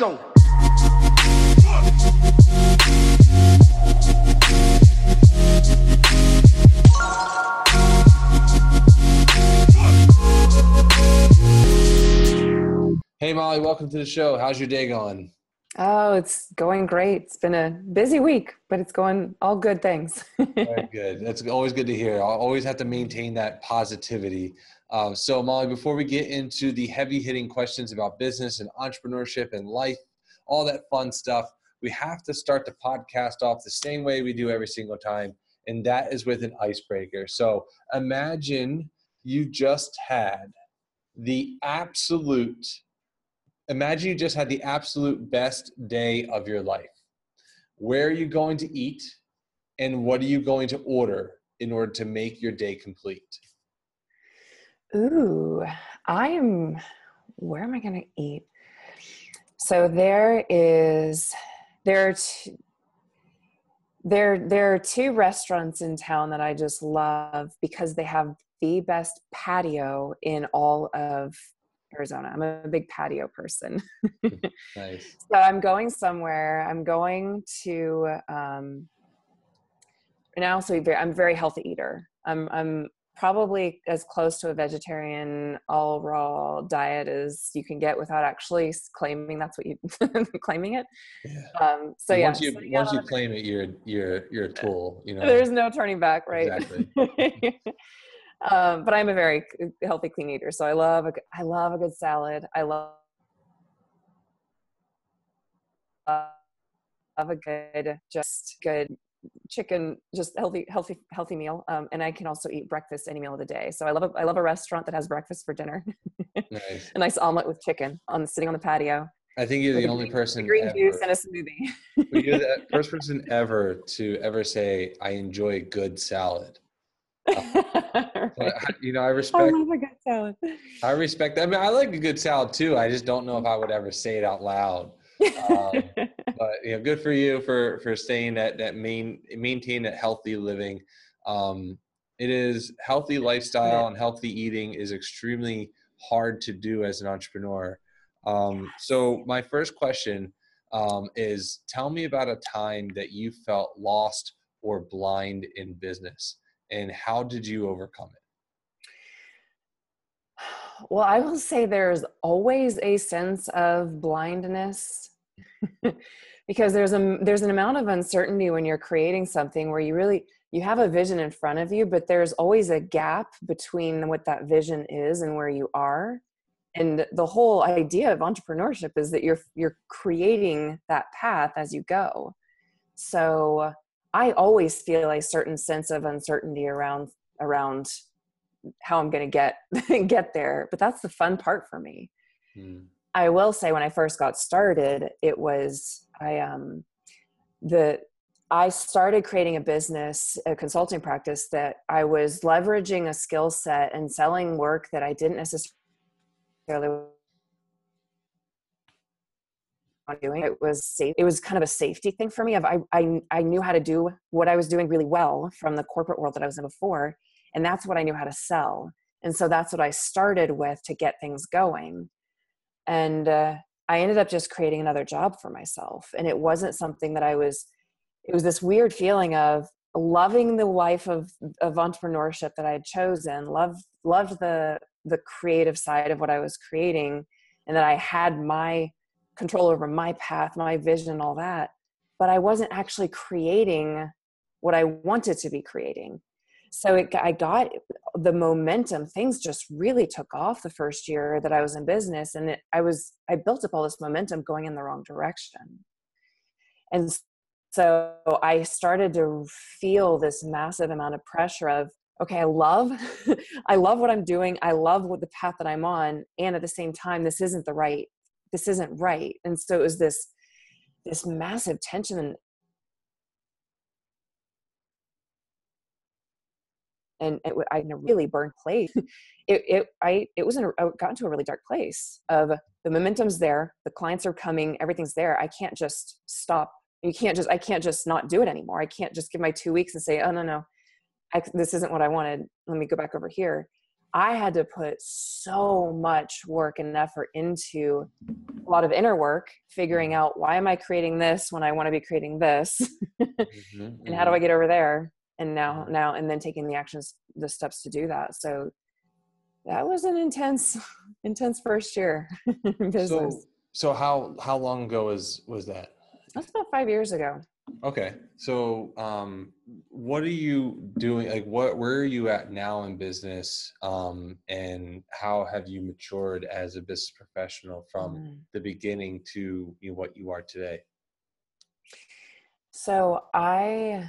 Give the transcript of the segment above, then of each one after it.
go. Hey Molly, welcome to the show. How's your day going? Oh, it's going great. It's been a busy week, but it's going all good things. Very good. That's always good to hear. I'll always have to maintain that positivity. Um, so, Molly, before we get into the heavy hitting questions about business and entrepreneurship and life, all that fun stuff, we have to start the podcast off the same way we do every single time, and that is with an icebreaker. So, imagine you just had the absolute imagine you just had the absolute best day of your life. Where are you going to eat and what are you going to order in order to make your day complete? Ooh, I am, where am I going to eat? So there is, there are two, there, there are two restaurants in town that I just love because they have the best patio in all of Arizona. I'm a big patio person. nice. So I'm going somewhere. I'm going to, um, and I also very, I'm a very healthy eater. I'm, I'm probably as close to a vegetarian all raw diet as you can get without actually claiming that's what you claiming it. Yeah. Um, so yeah, once you so, once you claim it, you're you're you're a tool. You know, there's no turning back, right? Exactly. um, but I'm a very healthy, clean eater, so I love a, I love a good salad. I love love a good, just good chicken, just healthy, healthy, healthy meal. Um, and I can also eat breakfast any meal of the day. So I love a, I love a restaurant that has breakfast for dinner. nice. a nice omelet with chicken on sitting on the patio. I think you're the only green, person. Green ever, juice and a smoothie. you're the first person ever to ever say, "I enjoy good salad." right. you know, I respect. I love a good salad. I respect. I mean, I like a good salad too. I just don't know if I would ever say it out loud. Um, but you know, good for you for for staying that that main maintain that healthy living. Um, it is healthy lifestyle and healthy eating is extremely hard to do as an entrepreneur. Um, so my first question um, is, tell me about a time that you felt lost or blind in business and how did you overcome it? Well, I will say there's always a sense of blindness because there's a there's an amount of uncertainty when you're creating something where you really you have a vision in front of you, but there's always a gap between what that vision is and where you are. And the whole idea of entrepreneurship is that you're you're creating that path as you go. So I always feel a certain sense of uncertainty around around how I'm going to get get there, but that's the fun part for me. Mm. I will say when I first got started, it was I um the I started creating a business, a consulting practice that I was leveraging a skill set and selling work that I didn't necessarily doing it was safe it was kind of a safety thing for me of I, I i knew how to do what i was doing really well from the corporate world that i was in before and that's what i knew how to sell. And so that's what i started with to get things going. And uh, i ended up just creating another job for myself and it wasn't something that i was it was this weird feeling of loving the life of of entrepreneurship that i had chosen loved loved the the creative side of what i was creating and that i had my control over my path, my vision, all that. But I wasn't actually creating what I wanted to be creating. So it, I got the momentum. Things just really took off the first year that I was in business, and it, I was I built up all this momentum going in the wrong direction. And so I started to feel this massive amount of pressure of okay i love i love what i'm doing i love what the path that i'm on and at the same time this isn't the right this isn't right and so it was this this massive tension and it, I in a really burned place. It, it, I, it was in a, I got into a really dark place of the momentum's there, the clients are coming, everything's there. I can't just stop. You can't just, I can't just not do it anymore. I can't just give my two weeks and say, oh no, no, I, this isn't what I wanted. Let me go back over here. I had to put so much work and effort into a lot of inner work, figuring out why am I creating this when I want to be creating this, mm-hmm, and mm-hmm. how do I get over there? And now, now, and then taking the actions, the steps to do that. So that was an intense, intense first year business. So, so how how long ago was was that? That's about five years ago. Okay. So, um, what are you doing? Like, what, where are you at now in business? Um, and how have you matured as a business professional from mm. the beginning to you know, what you are today? So, I,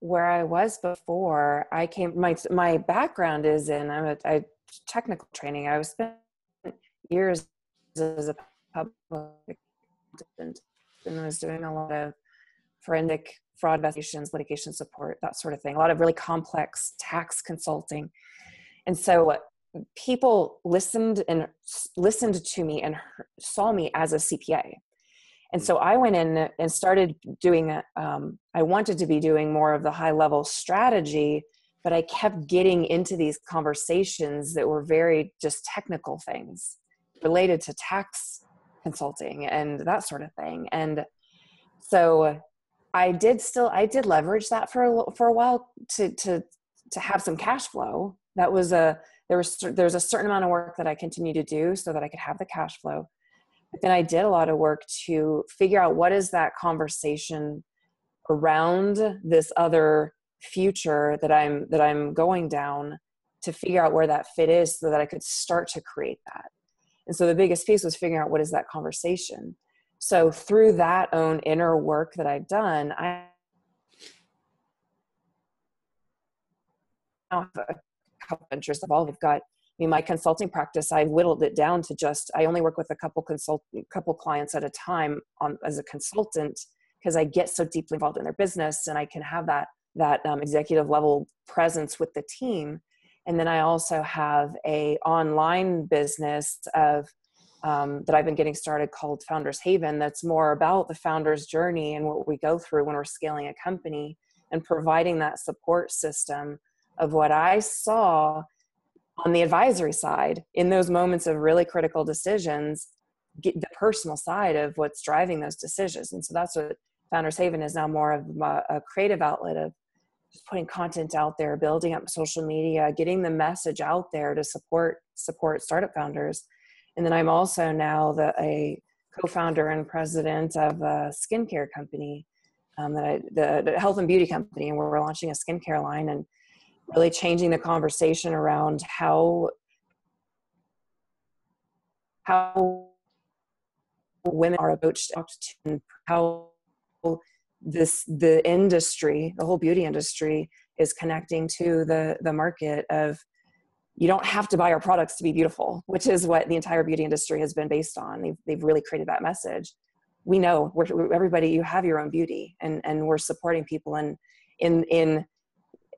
where I was before, I came, my, my background is in, I'm a, technical training. I was spent years as a public and was doing a lot of forensic fraud investigations, litigation support, that sort of thing. A lot of really complex tax consulting. And so people listened and listened to me and saw me as a CPA. And so I went in and started doing, um, I wanted to be doing more of the high level strategy, but I kept getting into these conversations that were very just technical things related to tax consulting and that sort of thing. And so I did still I did leverage that for a, for a while to to to have some cash flow. That was a there was there's a certain amount of work that I continued to do so that I could have the cash flow. But then I did a lot of work to figure out what is that conversation around this other future that I'm that I'm going down to figure out where that fit is so that I could start to create that. And so the biggest piece was figuring out what is that conversation so through that own inner work that I've done, I have a couple ventures of all. I've got mean, my consulting practice, I whittled it down to just I only work with a couple consult couple clients at a time on as a consultant because I get so deeply involved in their business and I can have that that um, executive level presence with the team. And then I also have a online business of um, that I've been getting started called Founder's Haven that's more about the founder's journey and what we go through when we're scaling a company and providing that support system of what I saw on the advisory side in those moments of really critical decisions, get the personal side of what's driving those decisions. And so that's what Founder's Haven is now more of a creative outlet of just putting content out there, building up social media, getting the message out there to support support startup founders and then I'm also now the a co-founder and president of a skincare company um, that I, the, the, health and beauty company, and we're launching a skincare line and really changing the conversation around how how women are approached and how this the industry, the whole beauty industry, is connecting to the the market of you don't have to buy our products to be beautiful, which is what the entire beauty industry has been based on. They've, they've really created that message. We know we're, everybody, you have your own beauty and, and we're supporting people in, in, in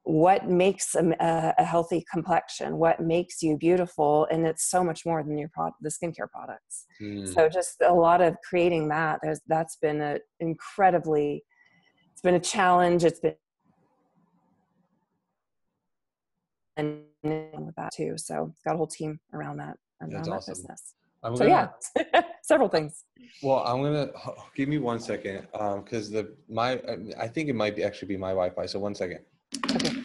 what makes a, a healthy complexion, what makes you beautiful. And it's so much more than your product, the skincare products. Mm. So just a lot of creating that, there's, that's been an incredibly, it's been a challenge. It's been and with that too. So got a whole team around that around That's that awesome. business. I'm so gonna, yeah, several things. Well, I'm gonna give me one second because um, the my I think it might be actually be my Wi-Fi. So one second. Okay.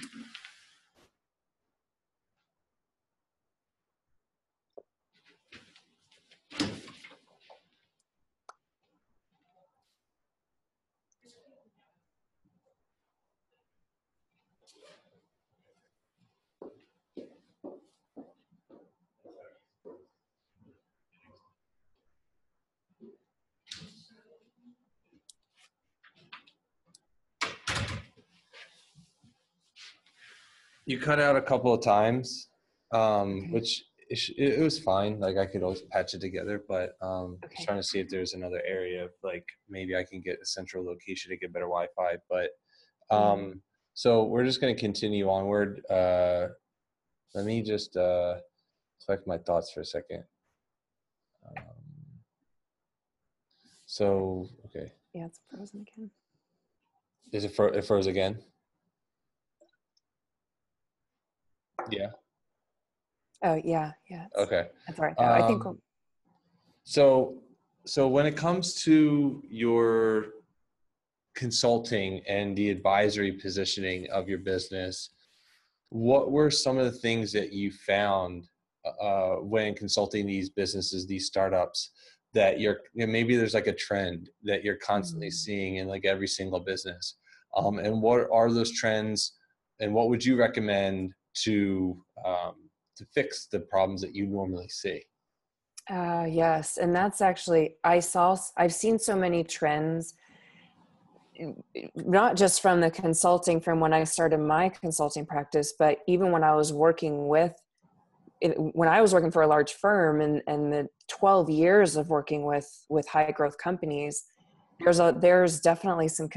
You cut out a couple of times, um, which it, it, was fine. Like I could always patch it together, but um, okay. trying to see if there's another area of like maybe I can get a central location to get better Wi-Fi. But um, mm. so we're just going to continue onward. Uh, let me just uh, collect my thoughts for a second. Um, so okay. Yeah, it's frozen again. Is it, fro- it froze again? Yeah. Oh yeah, yeah. Okay. That's all right. Um, I think. Um, so, so when it comes to your consulting and the advisory positioning of your business, what were some of the things that you found uh, when consulting these businesses, these startups, that you're you know, maybe there's like a trend that you're constantly mm-hmm. seeing in like every single business, um, and what are those trends, and what would you recommend to um, to fix the problems that you normally see? Uh, yes, and that's actually I saw I've seen so many trends not just from the consulting from when I started my consulting practice, but even when I was working with when I was working for a large firm and, and the 12 years of working with with high growth companies, there's a there's definitely some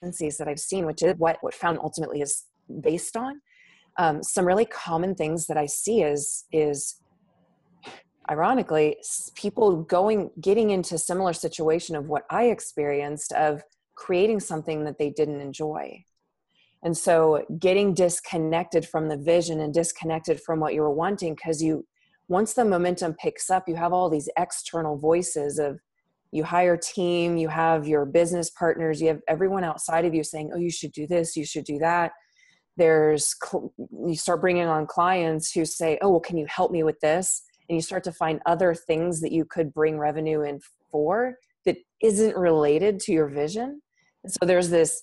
consistencies that I've seen, which is what what found ultimately is based on. Um, some really common things that I see is is ironically people going getting into similar situation of what i experienced of creating something that they didn't enjoy and so getting disconnected from the vision and disconnected from what you were wanting because you once the momentum picks up you have all these external voices of you hire team you have your business partners you have everyone outside of you saying oh you should do this you should do that there's you start bringing on clients who say oh well can you help me with this and you start to find other things that you could bring revenue in for that isn't related to your vision. So there's this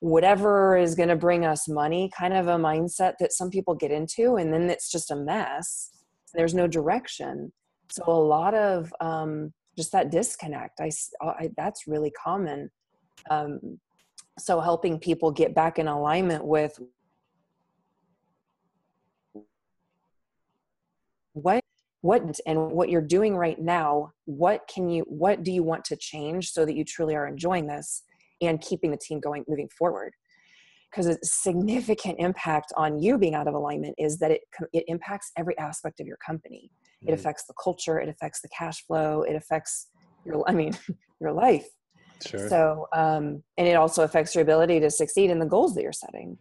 whatever is going to bring us money kind of a mindset that some people get into, and then it's just a mess. There's no direction. So a lot of um, just that disconnect. I, I that's really common. Um, so helping people get back in alignment with what what and what you're doing right now what can you what do you want to change so that you truly are enjoying this and keeping the team going moving forward because a significant impact on you being out of alignment is that it it impacts every aspect of your company. It affects the culture it affects the cash flow it affects your i mean your life. Sure. so um and it also affects your ability to succeed in the goals that you're setting.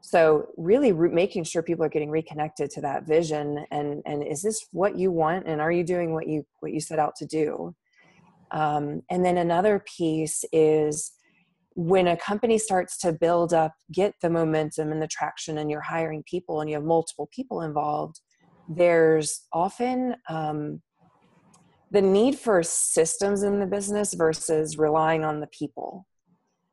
So really re- making sure people are getting reconnected to that vision and and is this what you want and are you doing what you what you set out to do? Um, and then another piece is when a company starts to build up get the momentum and the traction and you're hiring people and you have multiple people involved there's often um, the need for systems in the business versus relying on the people.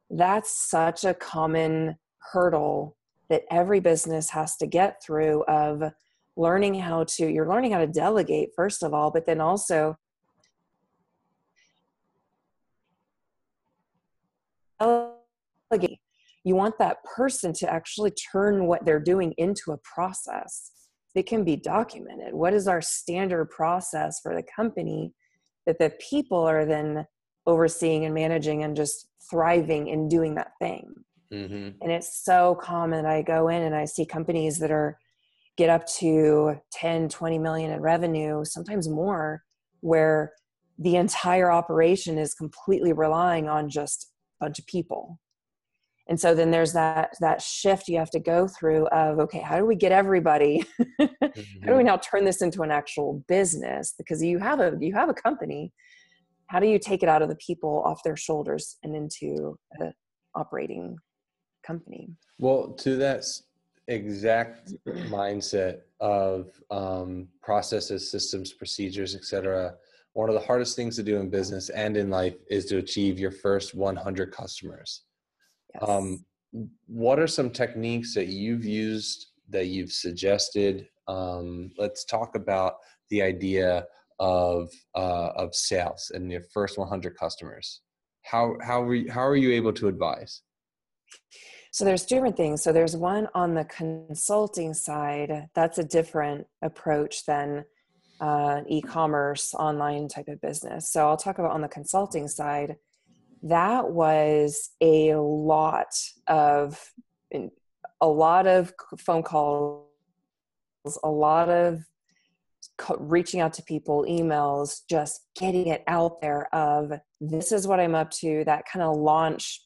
That's such a common hurdle that every business has to get through of learning how to you're learning how to delegate first of all but then also delegate. You want that person to actually turn what they're doing into a process it can be documented what is our standard process for the company that the people are then overseeing and managing and just thriving in doing that thing Mm-hmm. And it's so common. I go in and I see companies that are get up to 10, 20 million in revenue, sometimes more, where the entire operation is completely relying on just a bunch of people. And so then there's that that shift you have to go through of okay, how do we get everybody? mm-hmm. How do we mm-hmm. now turn this into an actual business? Because you have a you have a company. How do you take it out of the people off their shoulders and into a operating company. Well, to that exact mindset of um, processes, systems, procedures, etc. One of the hardest things to do in business and in life is to achieve your first 100 customers. Yes. Um, what are some techniques that you've used that you've suggested? Um, let's talk about the idea of uh, of sales and your first 100 customers. How how were you, how are you able to advise? So there's different things. So there's one on the consulting side. That's a different approach than uh, e-commerce online type of business. So I'll talk about on the consulting side. That was a lot of a lot of phone calls, a lot of reaching out to people, emails, just getting it out there of this is what I'm up to. That kind of launch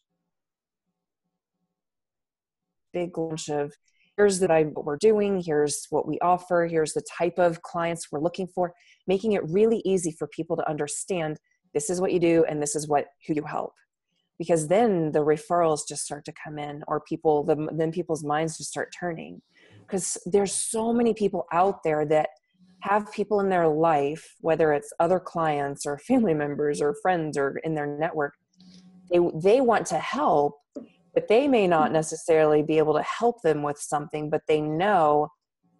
big launch of here's that I what we're doing, here's what we offer, here's the type of clients we're looking for, making it really easy for people to understand this is what you do and this is what who you help. Because then the referrals just start to come in or people the, then people's minds just start turning. Because there's so many people out there that have people in their life, whether it's other clients or family members or friends or in their network, they they want to help, but they may not necessarily be able to help them with something, but they know,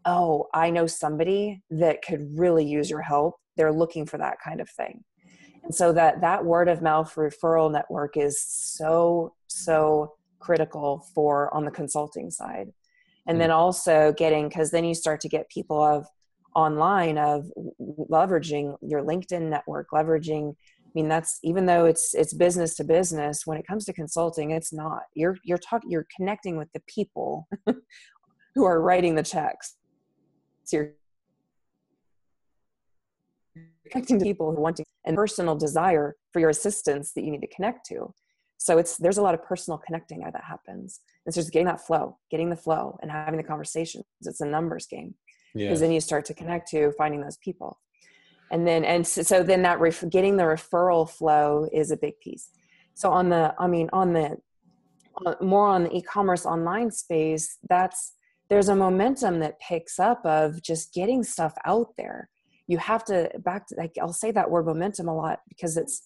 oh, I know somebody that could really use your help. They're looking for that kind of thing. And so that that word of mouth referral network is so so critical for on the consulting side. And then mm. also getting because then you start to get people of online of leveraging your LinkedIn network, leveraging I mean, that's even though it's it's business to business. When it comes to consulting, it's not. You're you're talking. You're connecting with the people who are writing the checks. So you're connecting to people who want to and personal desire for your assistance that you need to connect to. So it's there's a lot of personal connecting that happens. It's just getting that flow, getting the flow, and having the conversations. It's a numbers game because yeah. then you start to connect to finding those people and then and so, so then that ref, getting the referral flow is a big piece so on the i mean on the uh, more on the e-commerce online space that's there's a momentum that picks up of just getting stuff out there you have to back to like i'll say that word momentum a lot because it's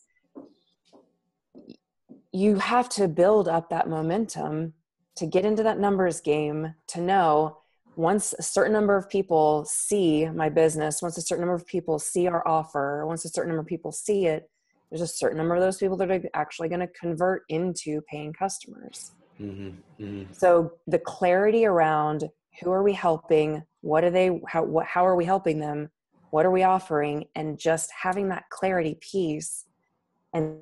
you have to build up that momentum to get into that numbers game to know once a certain number of people see my business, once a certain number of people see our offer, once a certain number of people see it, there's a certain number of those people that are actually going to convert into paying customers. Mm-hmm, mm-hmm. So the clarity around who are we helping, what are they, how, what, how are we helping them, what are we offering, and just having that clarity piece and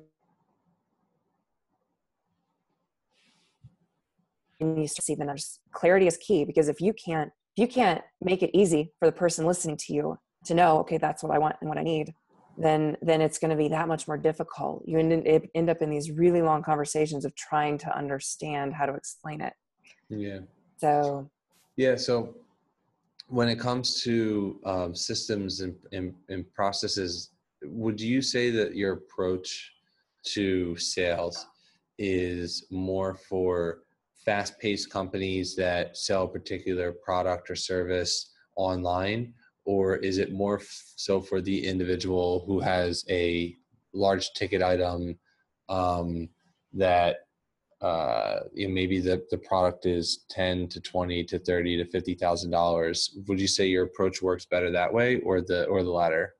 and you see there's clarity is key because if you can't if you can't make it easy for the person listening to you to know okay that's what i want and what i need then then it's going to be that much more difficult. You end, end up in these really long conversations of trying to understand how to explain it. Yeah. So yeah so when it comes to um, systems and, and, and processes would you say that your approach to sales is more for fast paced companies that sell a particular product or service online? Or is it more f- so for the individual who has a large ticket item um, that uh, you know, maybe the, the product is 10 to 20 to 30 to $50,000. Would you say your approach works better that way or the, or the latter?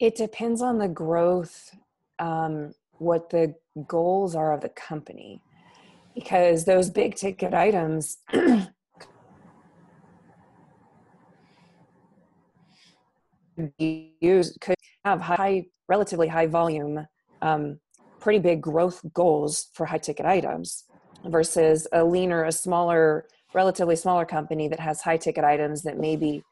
It depends on the growth, um, what the goals are of the company because those big ticket items could have high relatively high volume um, pretty big growth goals for high ticket items versus a leaner a smaller relatively smaller company that has high ticket items that maybe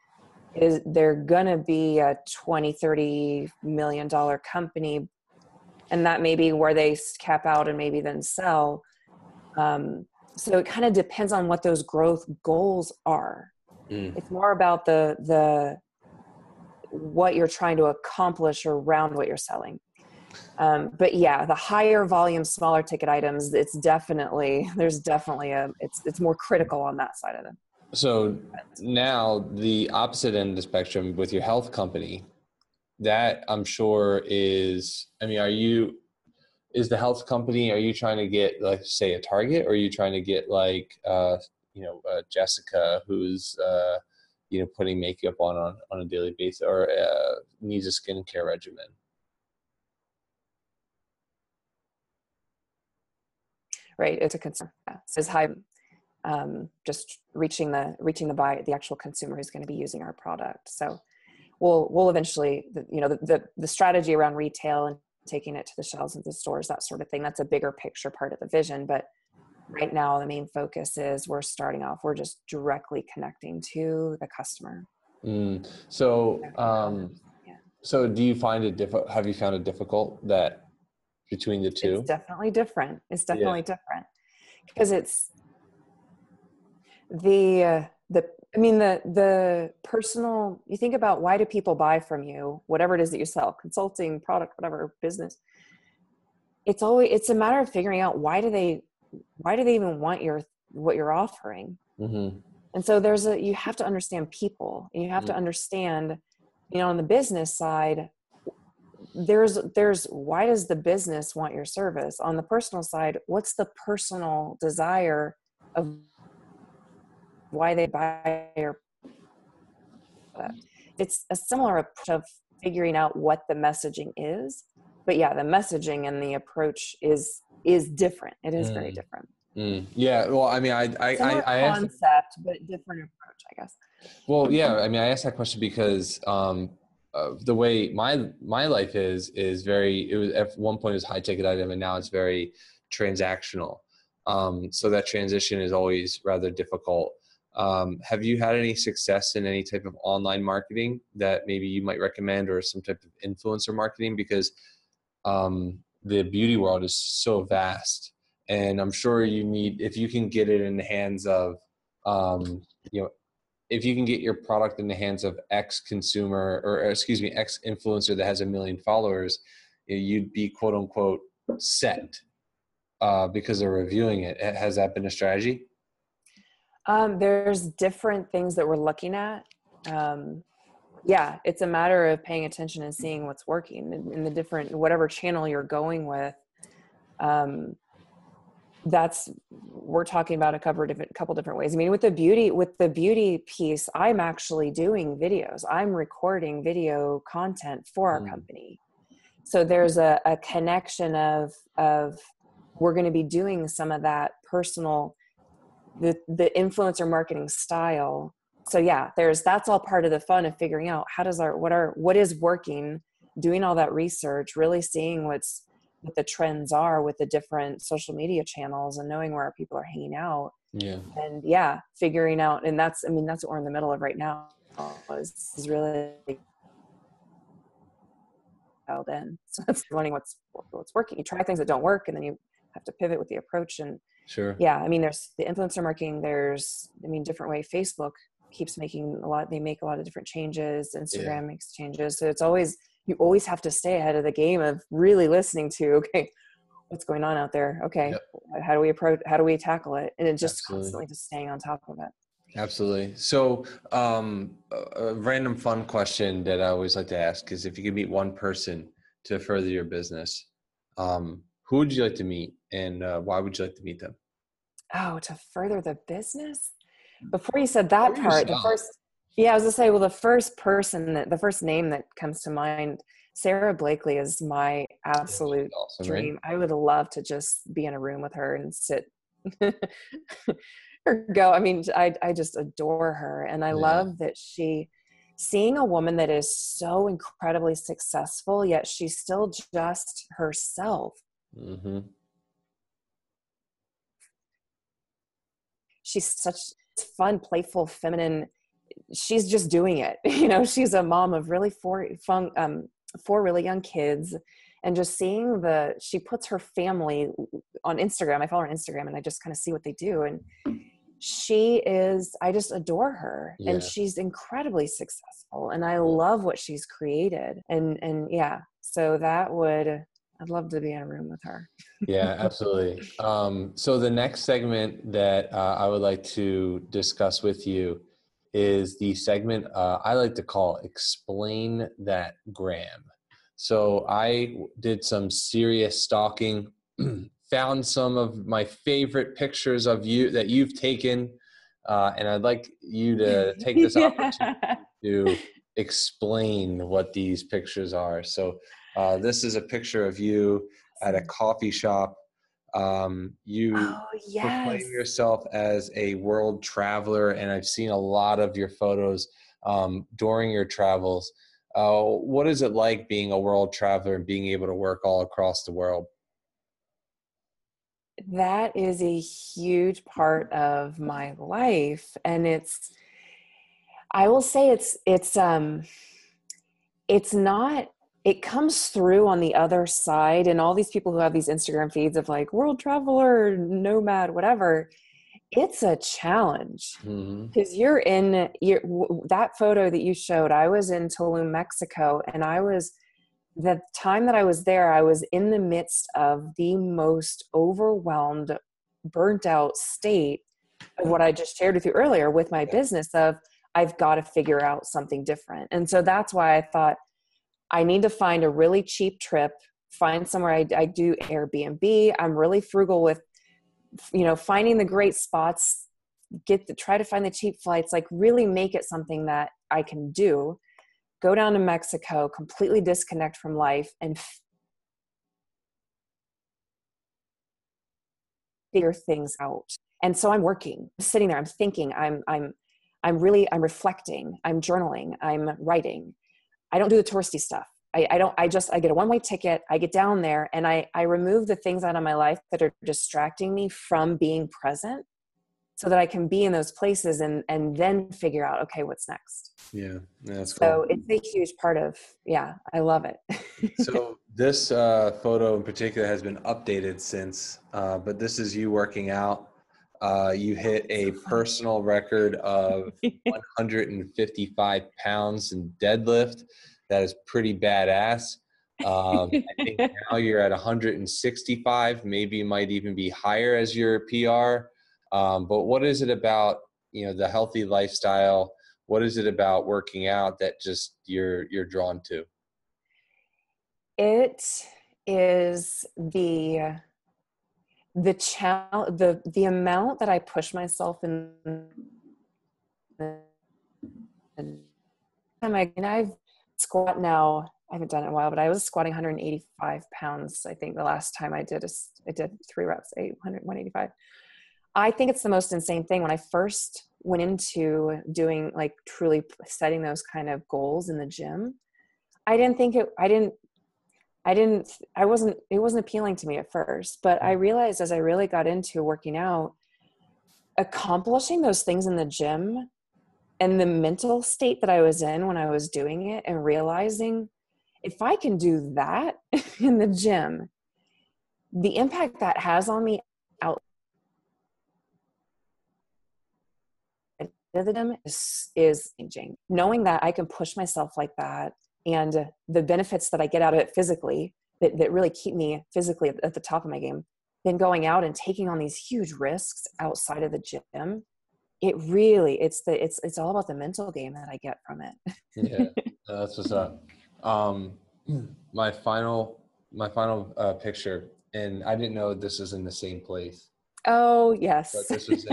is they're gonna be a 20 30 million dollar company and that may be where they cap out and maybe then sell um, so it kind of depends on what those growth goals are. Mm. It's more about the the what you're trying to accomplish around what you're selling. Um, but yeah, the higher volume, smaller ticket items, it's definitely there's definitely a it's it's more critical on that side of it. So now the opposite end of the spectrum with your health company, that I'm sure is I mean, are you is the health company are you trying to get like say a target or are you trying to get like uh you know uh, jessica who's uh you know putting makeup on on, on a daily basis or uh, needs a skincare regimen right it's a concern yeah. says high um, just reaching the reaching the buy the actual consumer who's going to be using our product so we'll we'll eventually you know the, the, the strategy around retail and taking it to the shelves of the stores, that sort of thing. That's a bigger picture part of the vision. But right now, the main focus is we're starting off, we're just directly connecting to the customer. Mm. So, um, yeah. so do you find it difficult? Have you found it difficult that between the two? It's definitely different. It's definitely yeah. different because it's the uh, the i mean the the personal you think about why do people buy from you whatever it is that you sell consulting product whatever business it's always it's a matter of figuring out why do they why do they even want your what you're offering mm-hmm. and so there's a you have to understand people And you have mm-hmm. to understand you know on the business side there's there's why does the business want your service? On the personal side what's the personal desire of why they buy your it's a similar approach of figuring out what the messaging is but yeah the messaging and the approach is is different. It is mm. very different. Mm. yeah well i mean i i Similar I, I concept asked, but different approach i guess. Well yeah i mean i asked that question because um uh, the way my my life is is very it was at one point it was high ticket item and now it's very transactional. Um, so that transition is always rather difficult. Um, have you had any success in any type of online marketing that maybe you might recommend or some type of influencer marketing? Because um, the beauty world is so vast and i'm sure you need if you can get it in the hands of um, you know if you can get your product in the hands of x consumer or excuse me x influencer that has a million followers you'd be quote unquote set uh, because they're reviewing it. Has that been a strategy? Um, there's different things that we're looking at. Um, yeah it's a matter of paying attention and seeing what's working in, in the different whatever channel you're going with. Um, that's we're talking about a couple different couple different ways. I mean with the beauty with the beauty piece i'm actually doing videos. I'm recording video content for our mm. company. So there's a, a connection of of we're going to be doing some of that personal the the influencer marketing style. So yeah there's that's all part of the fun of figuring out how does our what are what is working doing all that research really seeing what's what the trends are with the different social media channels and knowing where people are hanging out yeah. and yeah figuring out and that's i mean that's what we're in the middle of right now is, is really dialed in. So it's learning what's what's working. You try things that don't work and then you have to pivot with the approach and sure. yeah i mean there's the influencer marketing there's i mean different way facebook keeps making a lot they make a lot of different changes instagram yeah. makes changes so it's always you always have to stay ahead of the game of really listening to okay what's going on out there okay yep. how do we approach how do we tackle it and it just Absolutely. constantly just staying on top of it Absolutely. So, um, a, a random fun question that I always like to ask is if you could meet one person to further your business, um, who would you like to meet and uh, why would you like to meet them? Oh, to further the business? Before you said that part, the first yeah, I was gonna say, well, the first person that the first name that comes to mind, Sara Blakely, is my absolute awesome, dream. Right? I would love to just be in a room with her and sit or go. I mean, I I just adore her, and I yeah. love that she seeing a woman that is so incredibly successful, yet she's still just herself. Mm-hmm. She's such fun, playful, feminine she's just doing it you know she's a mom of really four fun, um, four really young kids. And just seeing the she puts her family on instagram i follow her on instagram and i just kind of see what they do. And she is i just adore her. Yeah. and she's incredibly successful and i love what she's created. And and yeah so that would i'd love to be in a room with her. Yeah absolutely. Um, so the next segment that uh, i would like to discuss with you is the segment uh, I like to call Explain That Gram. So I did some serious stalking, found some of my favorite pictures of you that you've taken, uh, and I'd like you to take this opportunity to explain what these pictures are. So uh, this is a picture of you at a coffee shop um, you oh, yes. proclaim yourself as a world traveler, and I've seen a lot of your photos um, during your travels. Uh, what is it like being a world traveler and being able to work all across the world? That is a huge part of my life, and it's. I will say it's it's um, it's not it comes through on the other side and all these people who have these instagram feeds of like world traveler nomad whatever it's a challenge because Mm-hmm. you're in you're, that photo that you showed i was in tulum mexico and i was the time that i was there i was in the midst of the most overwhelmed burnt out state of what i just shared with you earlier with my business of i've got to figure out something different and so that's why i thought i need to find a really cheap trip find somewhere i, I do airbnb. I'm really frugal with you know finding the great spots get the try to find the cheap flights like really make it something that i can do. Go down to mexico completely disconnect from life and figure things out. And so i'm working I'm sitting there i'm thinking i'm i'm i'm really i'm reflecting i'm journaling i'm writing i don't do the touristy stuff I, I don't i just i get a one-way ticket i get down there and i i remove the things out of my life that are distracting me from being present so that i can be in those places and and then figure out okay what's next Yeah, that's so cool. it's a huge part of yeah i love it so this uh, photo in particular has been updated since, uh, but this is you working out. Uh, you hit a personal record of 155 pounds in deadlift. That is pretty badass. Um, I think now you're at 165. Maybe you might even be higher as your PR. Um, but what is it about you know the healthy lifestyle? What is it about working out that just you're you're drawn to? it is the the challenge the the amount that i push myself in I, and i've squat now i haven't done it in a while but i was squatting 185 pounds i think the last time i did a, i did three reps 800 185 i think it's the most insane thing. When i first went into doing like truly setting those kind of goals in the gym i didn't think it i didn't I didn't, I wasn't, it wasn't appealing to me at first, but I mm. realized as I really got into working out, accomplishing those things in the gym and the mental state that I was in when I was doing it and realizing if I can do that in the gym, the impact that has on me out of the gym is, is changing. Knowing that I can push myself like that and the benefits that I get out of it physically that, that really keep me physically at, at the top of my game, then going out and taking on these huge risks outside of the gym, it really it's the it's it's all about the mental game that I get from it. yeah, that's what's up. Um, my final, my final uh, picture, and I didn't know this was in the same place, Oh yes. but this was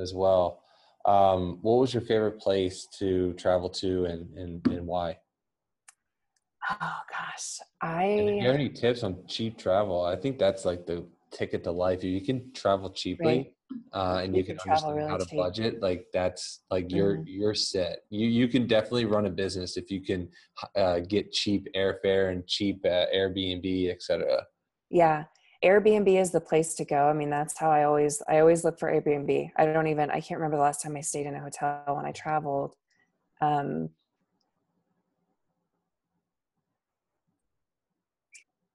as well. Um, what was your favorite place to travel to, and and, and why? Oh gosh, And if you have I any tips on cheap travel, I think that's like the ticket to life. You can travel cheaply, uh, and you, You can, can understand how to cheap. budget, like that's like you're Mhm. you're set. You you can definitely run a business if you can uh, get cheap airfare and cheap uh, Airbnb, etc. yeah. Airbnb is the place to go. I mean, that's how I always I always look for Airbnb. I don't even I can't remember the last time I stayed in a hotel when I traveled. Um,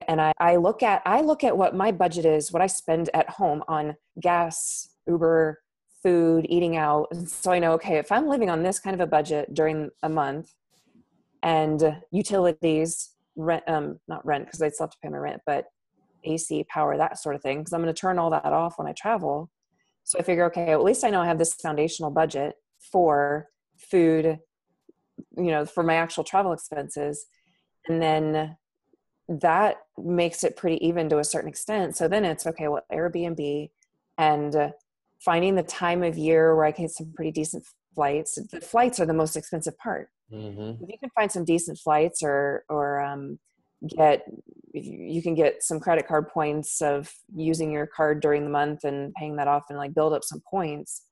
and I, I look at I look at what my budget is, what I spend at home on gas, Uber, food, eating out. And so I know, okay, if I'm living on this kind of a budget during a month and utilities, rent um not rent because I still have to pay my rent, but AC, power, that sort of thing, because I'm going to turn all that off when I travel. So I figure, okay, at least I know I have this foundational budget for food, you know, for my actual travel expenses. And then that makes it pretty even to a certain extent. So then it's okay, well, Airbnb and uh, finding the time of year where I can get some pretty decent flights. The flights are the most expensive part. Mm-hmm. If you can find some decent flights or, or, um, get you can get some credit card points of using your card during the month and paying that off and like build up some points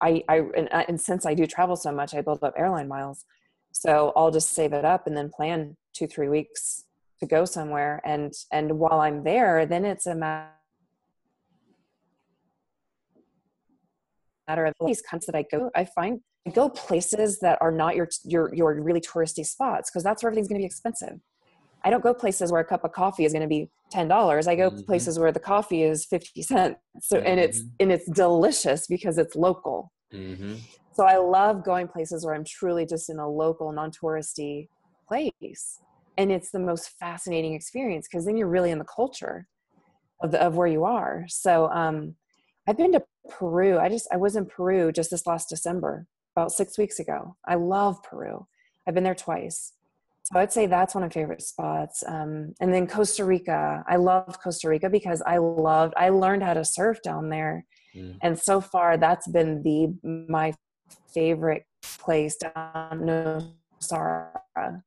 i i and, I- and since i do travel so much i build up airline miles so i'll just save it up and then plan two three weeks to go somewhere and and while i'm there then it's a ma- matter of these countries that i go i find I go places that are not your your your really touristy spots because that's where everything's going to be expensive I don't go places where a cup of coffee is going to be ten dollars. I go mm-hmm. places where the coffee is fifty cents. So mm-hmm. and it's mm-hmm. and it's delicious because it's local. Mm-hmm. So I love going places where I'm truly just in a local, non-touristy place, and it's the most fascinating experience because then you're really in the culture of the, of where you are. So um, I've been to Peru. I just I was in Peru just this last December, about six weeks ago. I love Peru. I've been there twice. So I'd say that's one of my favorite spots. Um, and then Costa Rica. I loved Costa Rica because I loved, I learned how to surf down there. Mm. And so far, that's been the my favorite place down Nosara,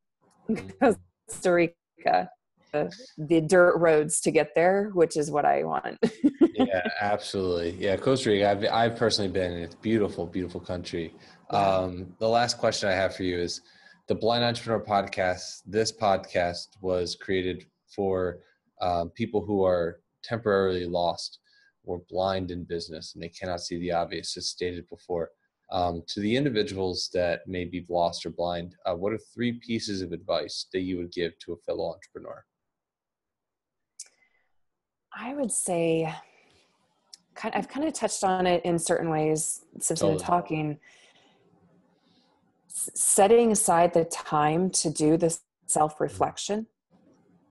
mm. Costa Rica. The, the dirt roads to get there, which is what I want. yeah, absolutely. Yeah, Costa Rica. I've I've personally been. And it's beautiful, beautiful country. Um, the last question I have for you is the Blind Entrepreneur podcast, this podcast was created for um, people who are temporarily lost or blind in business and they cannot see the obvious, as stated before. Um, to the individuals that may be lost or blind, uh, what are three pieces of advice that you would give to a fellow entrepreneur? I would say, I've kind of touched on it in certain ways since we've been talking setting aside the time to do this self reflection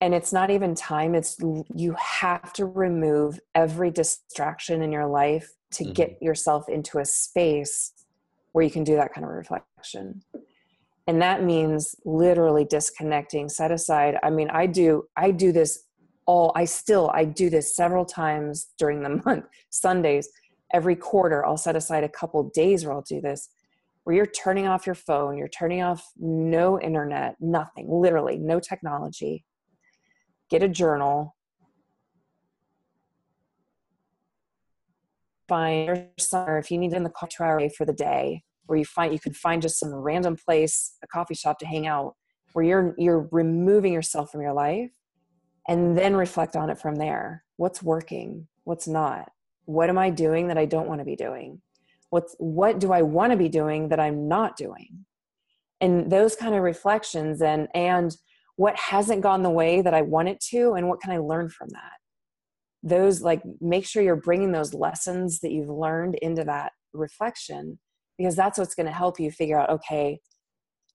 and it's not even time it's you have to remove every distraction in your life to mm-hmm. get yourself into a space where you can do that kind of reflection and that means literally disconnecting set aside i mean i do i do this all i still i do this several times during the month sundays every quarter i'll set aside a couple days where i'll do this where you're turning off your phone, you're turning off no internet, nothing, literally no technology. Get a journal. Find your summer if you need in the car for the day, where you find you could find just some random place, a coffee shop to hang out, where you're you're removing yourself from your life, and then reflect on it from there. What's working? What's not? What am I doing that I don't want to be doing? what's what do i want to be doing that i'm not doing and those kind of reflections and and what hasn't gone the way that i want it to and what can i learn from that those like make sure you're bringing those lessons that you've learned into that reflection because that's what's going to help you figure out okay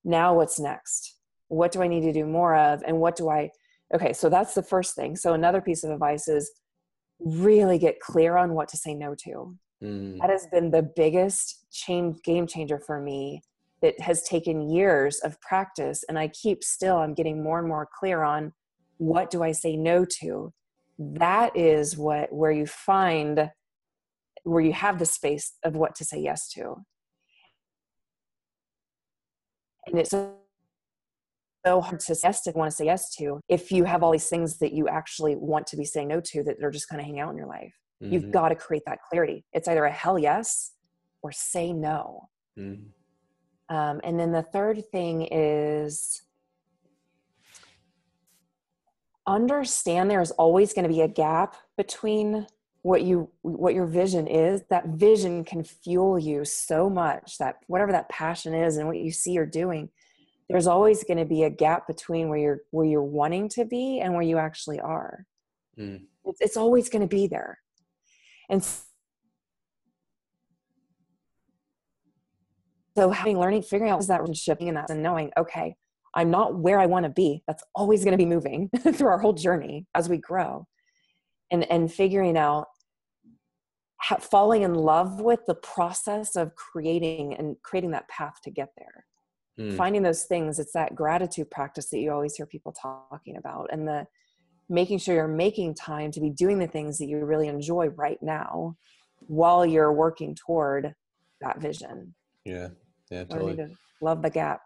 now what's next what do i need to do more of and what do i okay so that's the first thing so another piece of advice is really get clear on what to say no to Mm. That has been the biggest change, game changer for me. It has taken years of practice, and I keep still, I'm getting more and more clear on what do I say no to. That is what where you find where you have the space of what to say yes to. And it's so hard to say yes to want to say yes to if you have all these things that you actually want to be saying no to that are just kind of hanging out in your life. Mm-hmm. You've got to create that clarity. It's either a hell yes or say no. Mm-hmm. Um, and then the third thing is understand there's always going to be a gap between what you what your vision is. That vision can fuel you so much that whatever that passion is and what you see you're doing there's always going to be a gap between where you're where you're wanting to be and where you actually are. Mm. it's, it's always going to be there. And so having learning, figuring out is that relationship and that and knowing, okay, I'm not where I want to be. That's always going to be moving through our whole journey as we grow. And and figuring out ha- falling in love with the process of creating and creating that path to get there. Mm. Finding those things, it's that gratitude practice that you always hear people talking about and the making sure you're making time to be doing the things that you really enjoy right now while you're working toward that vision. Yeah. Yeah. Totally. To love the gap.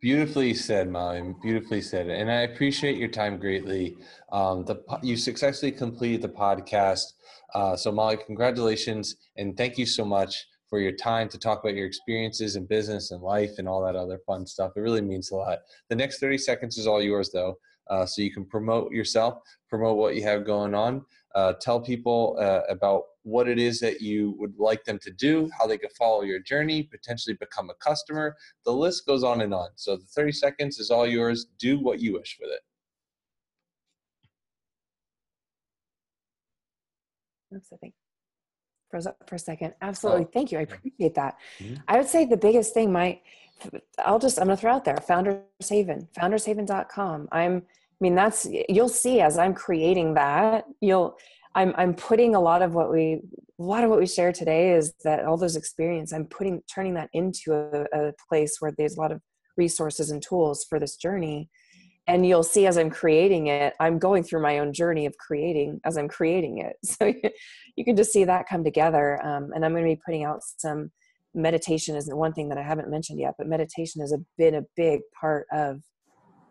Beautifully said, Molly. Beautifully said. And I appreciate your time greatly. Um, the you successfully completed the podcast. Uh, so, Molly, congratulations and thank you so much for your time to talk about your experiences in business and life and all that other fun stuff. It really means a lot. The next 30 seconds is all yours, though uh, so you can promote yourself, promote what you have going on, uh, tell people uh, about what it is that you would like them to do, how they could follow your journey, potentially become a customer. The list goes on and on. So the 30 seconds is all yours. Do what you wish with it. Oops, I think froze up for a second. Oh. Absolutely. Oh. Thank you. I appreciate that. Mm-hmm. I would say the biggest thing, my, I'll just, I'm going to throw out there Founder's Haven, foundershaven.com. I'm, I mean, that's, you'll see as I'm creating that, you'll, I'm, I'm putting a lot of what we, a lot of what we share today is that all those experience, I'm putting, turning that into a, a place where there's a lot of resources and tools for this journey. And you'll see as i'm creating it i'm going through my own journey of creating as i'm creating it. So you can just see that come together. Um, and i'm going to be putting out some meditation isn't one thing that i haven't mentioned yet but meditation has been a big part of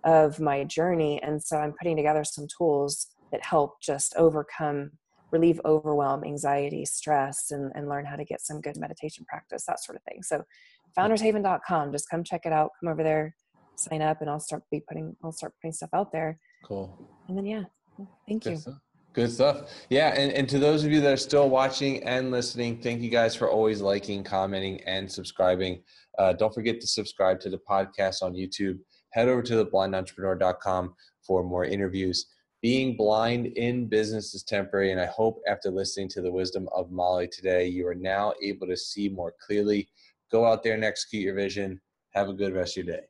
of my journey and so i'm putting together some tools that help just overcome relieve overwhelm anxiety stress and, and learn how to get some good meditation practice that sort of thing so foundershaven.com just come check it out come over there sign up and I'll start be putting I'll start putting stuff out there. Cool. And then yeah, thank you. Good stuff. Yeah, and, and to those of you that are still watching and listening, thank you guys for always liking, commenting, and subscribing. Uh, don't forget to subscribe to the podcast on YouTube. Head over to theblindentrepreneur.com for more interviews. Being blind in business is temporary, and I hope after listening to the wisdom of Molly today, you are now able to see more clearly. Go out there and execute your vision. Have a good rest of your day.